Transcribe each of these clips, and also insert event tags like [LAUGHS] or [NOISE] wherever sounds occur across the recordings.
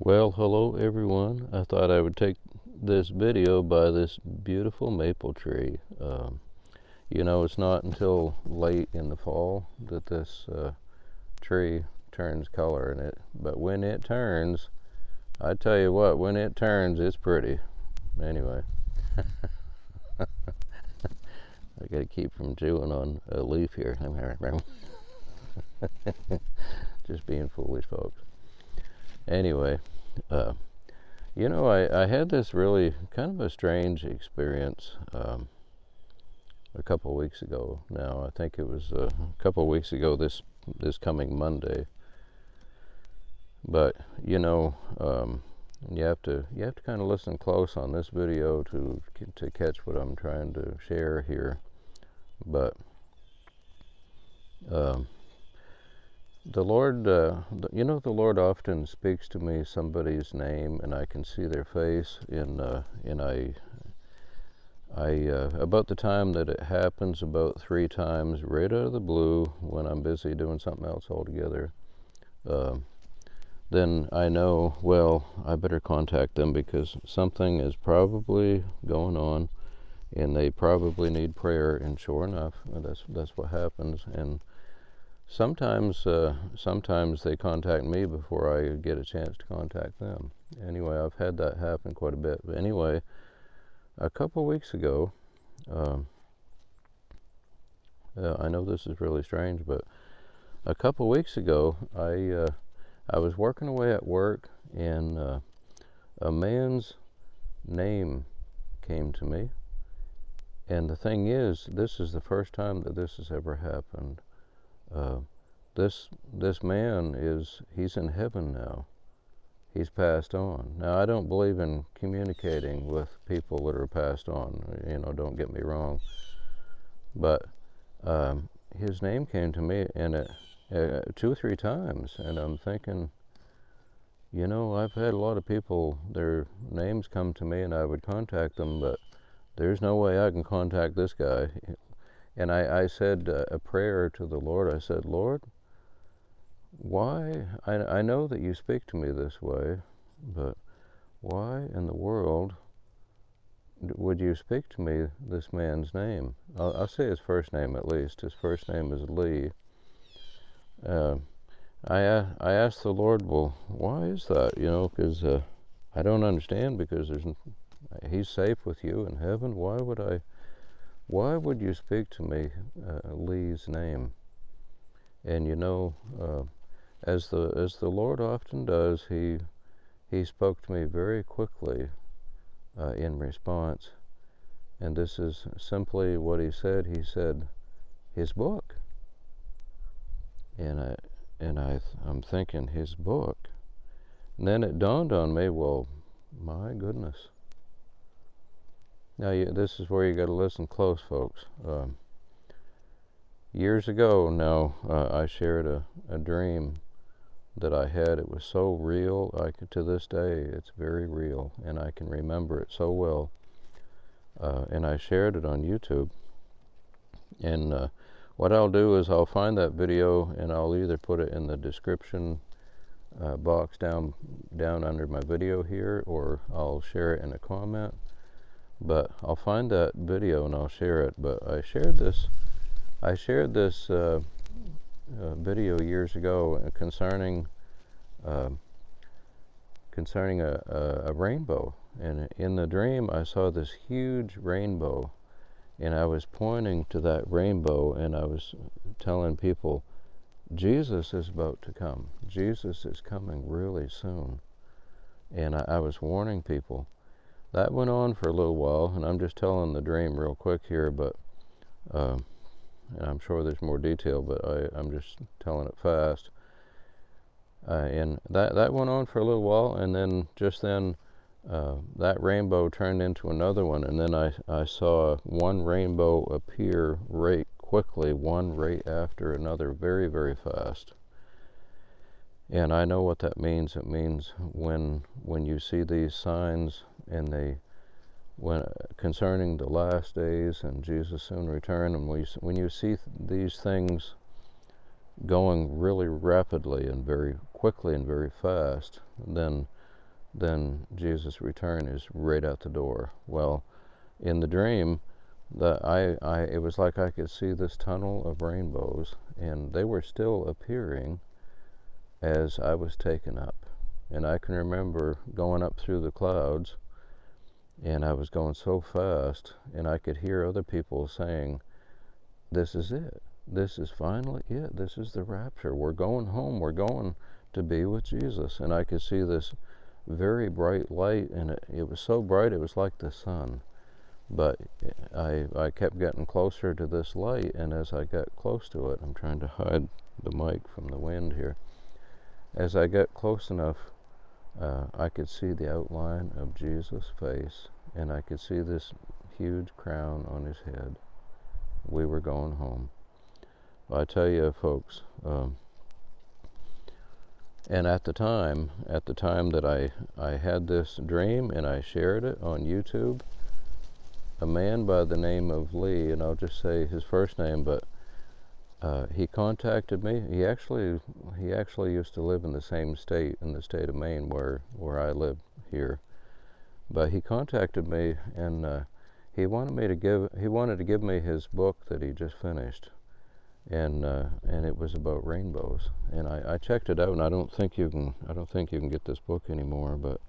Well, hello everyone. I thought I would take this video by this beautiful maple tree. Um, you know, it's not until late in the fall that this uh, tree turns color in it, but when it turns, I tell you what, when it turns, it's pretty. Anyway, [LAUGHS] I gotta keep from chewing on a leaf here. [LAUGHS] Just being foolish, folks anyway, uh, you know, I, I had this really kind of a strange experience um, a couple weeks ago. Now, I think it was uh, a couple weeks ago. This this coming Monday. But you know, um, you have to you have to kind of listen close on this video to to catch what I'm trying to share here. But um, the Lord, uh, you know, the Lord often speaks to me somebody's name, and I can see their face. In uh, in I, I uh, about the time that it happens, about three times, right out of the blue, when I'm busy doing something else altogether. Uh, then I know, well, I better contact them because something is probably going on, and they probably need prayer. And sure enough, that's that's what happens. And Sometimes, uh, sometimes they contact me before I get a chance to contact them. Anyway, I've had that happen quite a bit. But anyway, a couple weeks ago, um, uh, I know this is really strange, but a couple weeks ago, I uh, I was working away at work, and uh, a man's name came to me. And the thing is, this is the first time that this has ever happened. Uh, this this man is he's in heaven now. He's passed on. Now I don't believe in communicating with people that are passed on. You know, don't get me wrong. But um, his name came to me and it, uh, two or three times, and I'm thinking, you know, I've had a lot of people their names come to me, and I would contact them, but there's no way I can contact this guy. And I, I said uh, a prayer to the Lord. I said, Lord, why? I, I know that you speak to me this way, but why in the world would you speak to me this man's name? I'll, I'll say his first name at least. His first name is Lee. Uh, I uh, I asked the Lord, well, why is that? You know, because uh, I don't understand. Because there's he's safe with you in heaven. Why would I? Why would you speak to me uh, Lee's name? And you know, uh, as the as the Lord often does, he he spoke to me very quickly uh, in response. And this is simply what he said. He said, "His book." And I and I I'm thinking his book. And then it dawned on me, well, my goodness now, you, this is where you got to listen close, folks. Um, years ago, now uh, I shared a, a dream that I had. It was so real. I could, to this day, it's very real, and I can remember it so well. Uh, and I shared it on YouTube. And uh, what I'll do is I'll find that video and I'll either put it in the description uh, box down down under my video here, or I'll share it in a comment but I'll find that video and I'll share it. But I shared this, I shared this uh, uh, video years ago concerning uh, concerning a, a, a, rainbow. And in the dream, I saw this huge rainbow, and I was pointing to that rainbow, and I was telling people, Jesus is about to come. Jesus is coming really soon. And I, I was warning people that went on for a little while, and I'm just telling the dream real quick here, but uh, and I'm sure there's more detail, but I, I'm just telling it fast. Uh, and that that went on for a little while, and then just then uh, that rainbow turned into another one, and then I, I saw one rainbow appear right quickly, one right after another, very very fast. And I know what that means. It means when when you see these signs and they when concerning the last days and Jesus soon return, and we, when you see th- these things going really rapidly and very quickly and very fast, then then Jesus' return is right out the door. Well, in the dream, the, I, I, it was like I could see this tunnel of rainbows, and they were still appearing as I was taken up. And I can remember going up through the clouds, and I was going so fast, and I could hear other people saying, This is it. This is finally it. This is the rapture. We're going home. We're going to be with Jesus. And I could see this very bright light, and it, it was so bright it was like the sun. But I, I kept getting closer to this light, and as I got close to it, I'm trying to hide the mic from the wind here. As I got close enough, uh, I could see the outline of Jesus' face, and I could see this huge crown on his head. We were going home. I tell you, folks, um, and at the time, at the time that I, I had this dream and I shared it on YouTube, a man by the name of Lee, and I'll just say his first name, but uh, he contacted me. He actually he actually used to live in the same state in the state of Maine where where I live here, but he contacted me and uh, he wanted me to give he wanted to give me his book that he just finished, and uh, and it was about rainbows. And I, I checked it out, and I don't think you can I don't think you can get this book anymore, but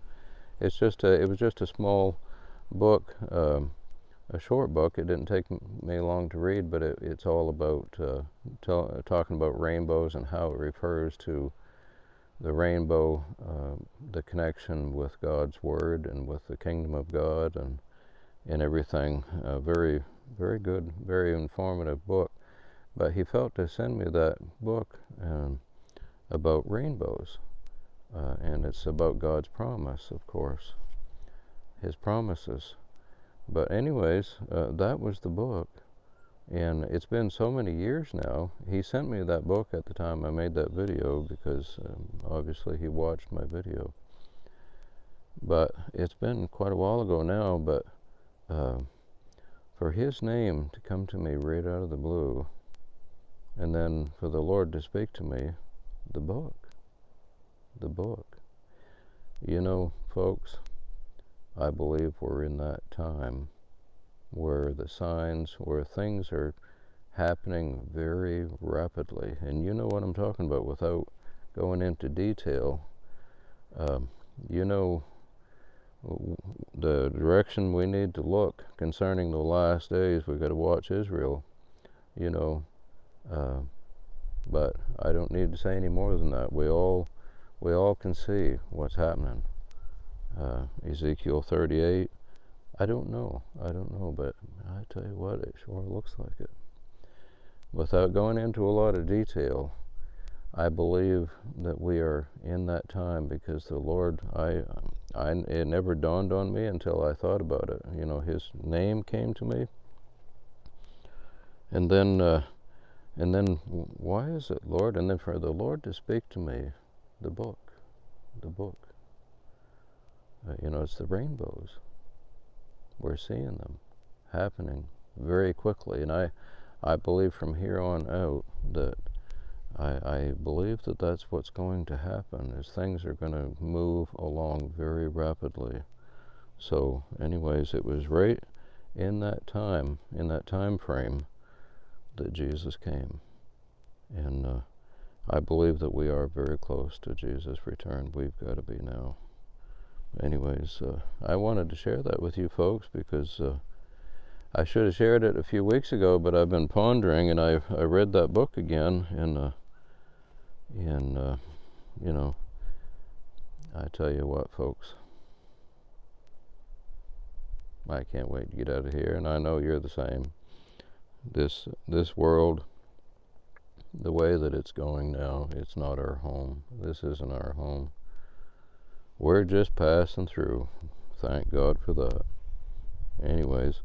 it's just a, it was just a small book. Um, a short book. It didn't take me long to read, but it, it's all about uh, talking about rainbows and how it refers to the rainbow, uh, the connection with God's Word and with the kingdom of God and and everything. A very, very good, very informative book. But he felt to send me that book um, about rainbows, uh, and it's about God's promise, of course, His promises. But anyways, uh, that was the book. And it's been so many years now. He sent me that book at the time I made that video because um, obviously he watched my video. But it's been quite a while ago now, but uh, for his name to come to me right out of the blue, and then for the Lord to speak to me, the book, the book. You know, folks, I believe we're in that time where the signs, where things are happening very rapidly. And you know what I'm talking about without going into detail. Um, you know the direction we need to look concerning the last days. We've got to watch Israel, you know. Uh, but I don't need to say any more than that. We all, we all can see what's happening uh, Ezekiel 38. I don't know. I don't know, but I tell you what, it sure looks like it. Without going into a lot of detail, I believe that we are in that time because the Lord, I, I, it never dawned on me until I thought about it. You know, His name came to me, and then, uh, and then, why is it, Lord? And then for the Lord to speak to me, the book, the book. Uh, you know, it's the rainbows. We're seeing them happening very quickly, and I, I believe from here on out that I, I believe that that's what's going to happen. Is things are going to move along very rapidly. So, anyways, it was right in that time, in that time frame, that Jesus came, and uh, I believe that we are very close to Jesus' return. We've got to be now anyways, uh, I wanted to share that with you folks because uh, I should have shared it a few weeks ago, but I've been pondering and I I read that book again and uh, and uh, you know I tell you what, folks. I can't wait to get out of here, and I know you're the same. This this world, the way that it's going now, it's not our home. This isn't our home. We're just passing through. Thank God for that. Anyways,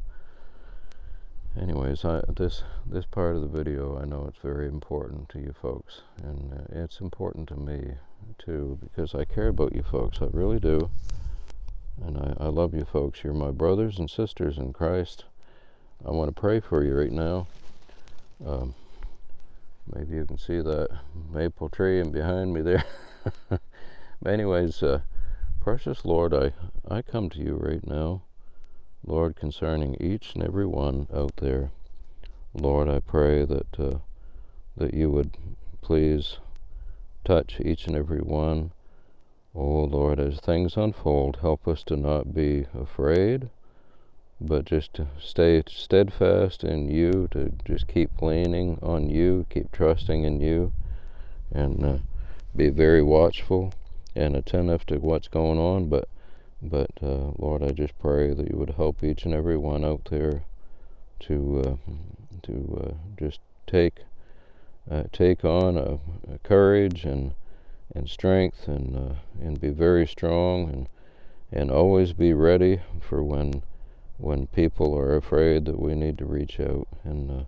anyways, I, this this part of the video, I know it's very important to you folks, and uh, it's important to me too because I care about you folks. I really do, and I, I love you folks. You're my brothers and sisters in Christ. I want to pray for you right now. Um, maybe you can see that maple tree and behind me there. but [LAUGHS] anyways. Uh, precious Lord, I, I come to you right now, Lord, concerning each and every one out there. Lord, I pray that uh, that you would please touch each and every one. Oh Lord, as things unfold, help us to not be afraid, but just to stay steadfast in you, to just keep leaning on you, keep trusting in you, and uh, be very watchful and attentive to what's going on. But, but uh, Lord, I just pray that you would help each and every one out there to uh, to uh, just take uh, take on a, a, courage and and strength and uh, and be very strong and and always be ready for when when people are afraid that we need to reach out and uh,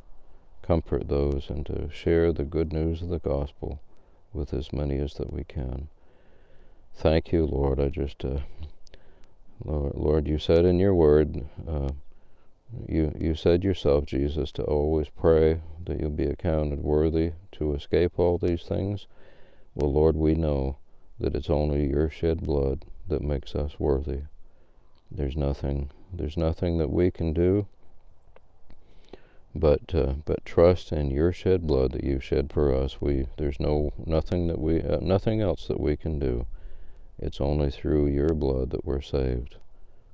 comfort those and to share the good news of the gospel with as many as that we can. Thank you, Lord. I just, uh, Lord, Lord, you said in your word, uh, you you said yourself, Jesus, to always pray that you'll be accounted worthy to escape all these things. Well, Lord, we know that it's only your shed blood that makes us worthy. There's nothing there's nothing that we can do but uh, but trust in your shed blood that you shed for us. We there's no nothing that we uh, nothing else that we can do. It's only through your blood that we're saved,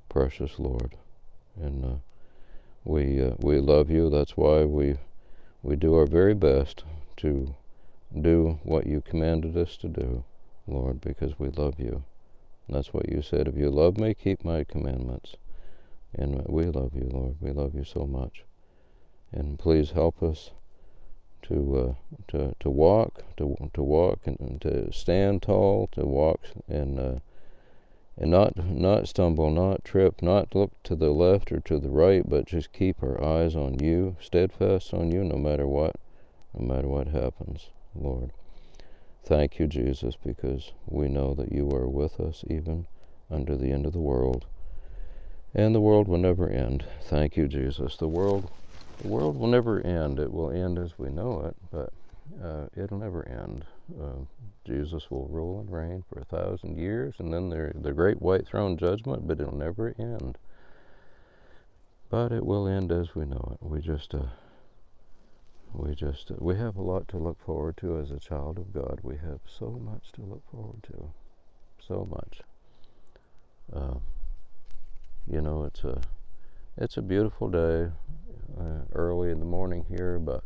precious Lord, and uh, we uh, we love you. That's why we we do our very best to do what you commanded us to do, Lord, because we love you. And that's what you said. If you love me, keep my commandments. And we love you, Lord. We love you so much. And please help us to uh, to to walk, to to walk, and, to stand tall, to walk, and uh, and not not stumble, not trip, not look to the left or to the right, but just keep our eyes on you, steadfast on you, no matter what, no matter what happens, Lord. Thank you, Jesus, because we know that you are with us even under the end of the world and the world will never end. Thank you, Jesus. The world, the world will never end. It will end as we know it, but uh, it'll never end. Uh, Jesus will rule and reign for a thousand years, and then there the great white throne judgment, but it'll never end. But it will end as we know it. We just, uh, we just, uh, we have a lot to look forward to as a child of God. We have so much to look forward to, so much. Uh, you know, it's a it's a beautiful day, uh, early in the morning here, but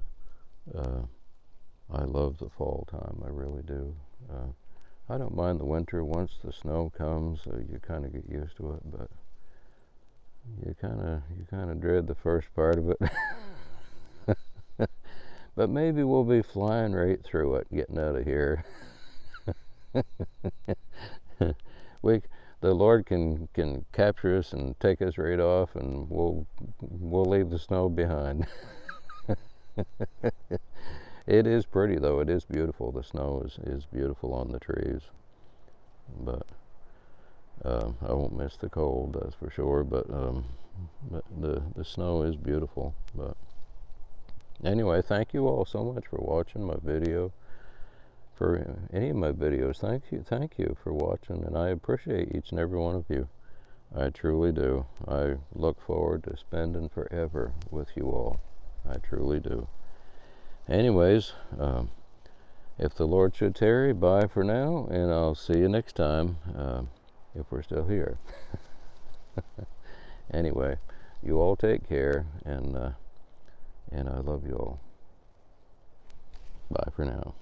uh, I love the fall time. I really do. Uh, I don't mind the winter once the snow comes. You kind of get used to it, but you kind of you kind of dread the first part of it. [LAUGHS] but maybe we'll be flying right through it, getting out of here. [LAUGHS] we the Lord can can capture us and take us right off, and we'll we'll leave the snow behind. [LAUGHS] it is pretty though. It is beautiful. The snow is is beautiful on the trees, but uh, I won't miss the cold. That's for sure. But um, but the the snow is beautiful. But anyway, thank you all so much for watching my video for any of my videos. Thank you, thank you for watching, and I appreciate each and every one of you. I truly do. I look forward to spending forever with you all. I truly do. Anyways, um, if the Lord should tarry, bye for now, and I'll see you next time uh, if we're still here. [LAUGHS] anyway, you all take care, and uh, and I love you all. Bye for now.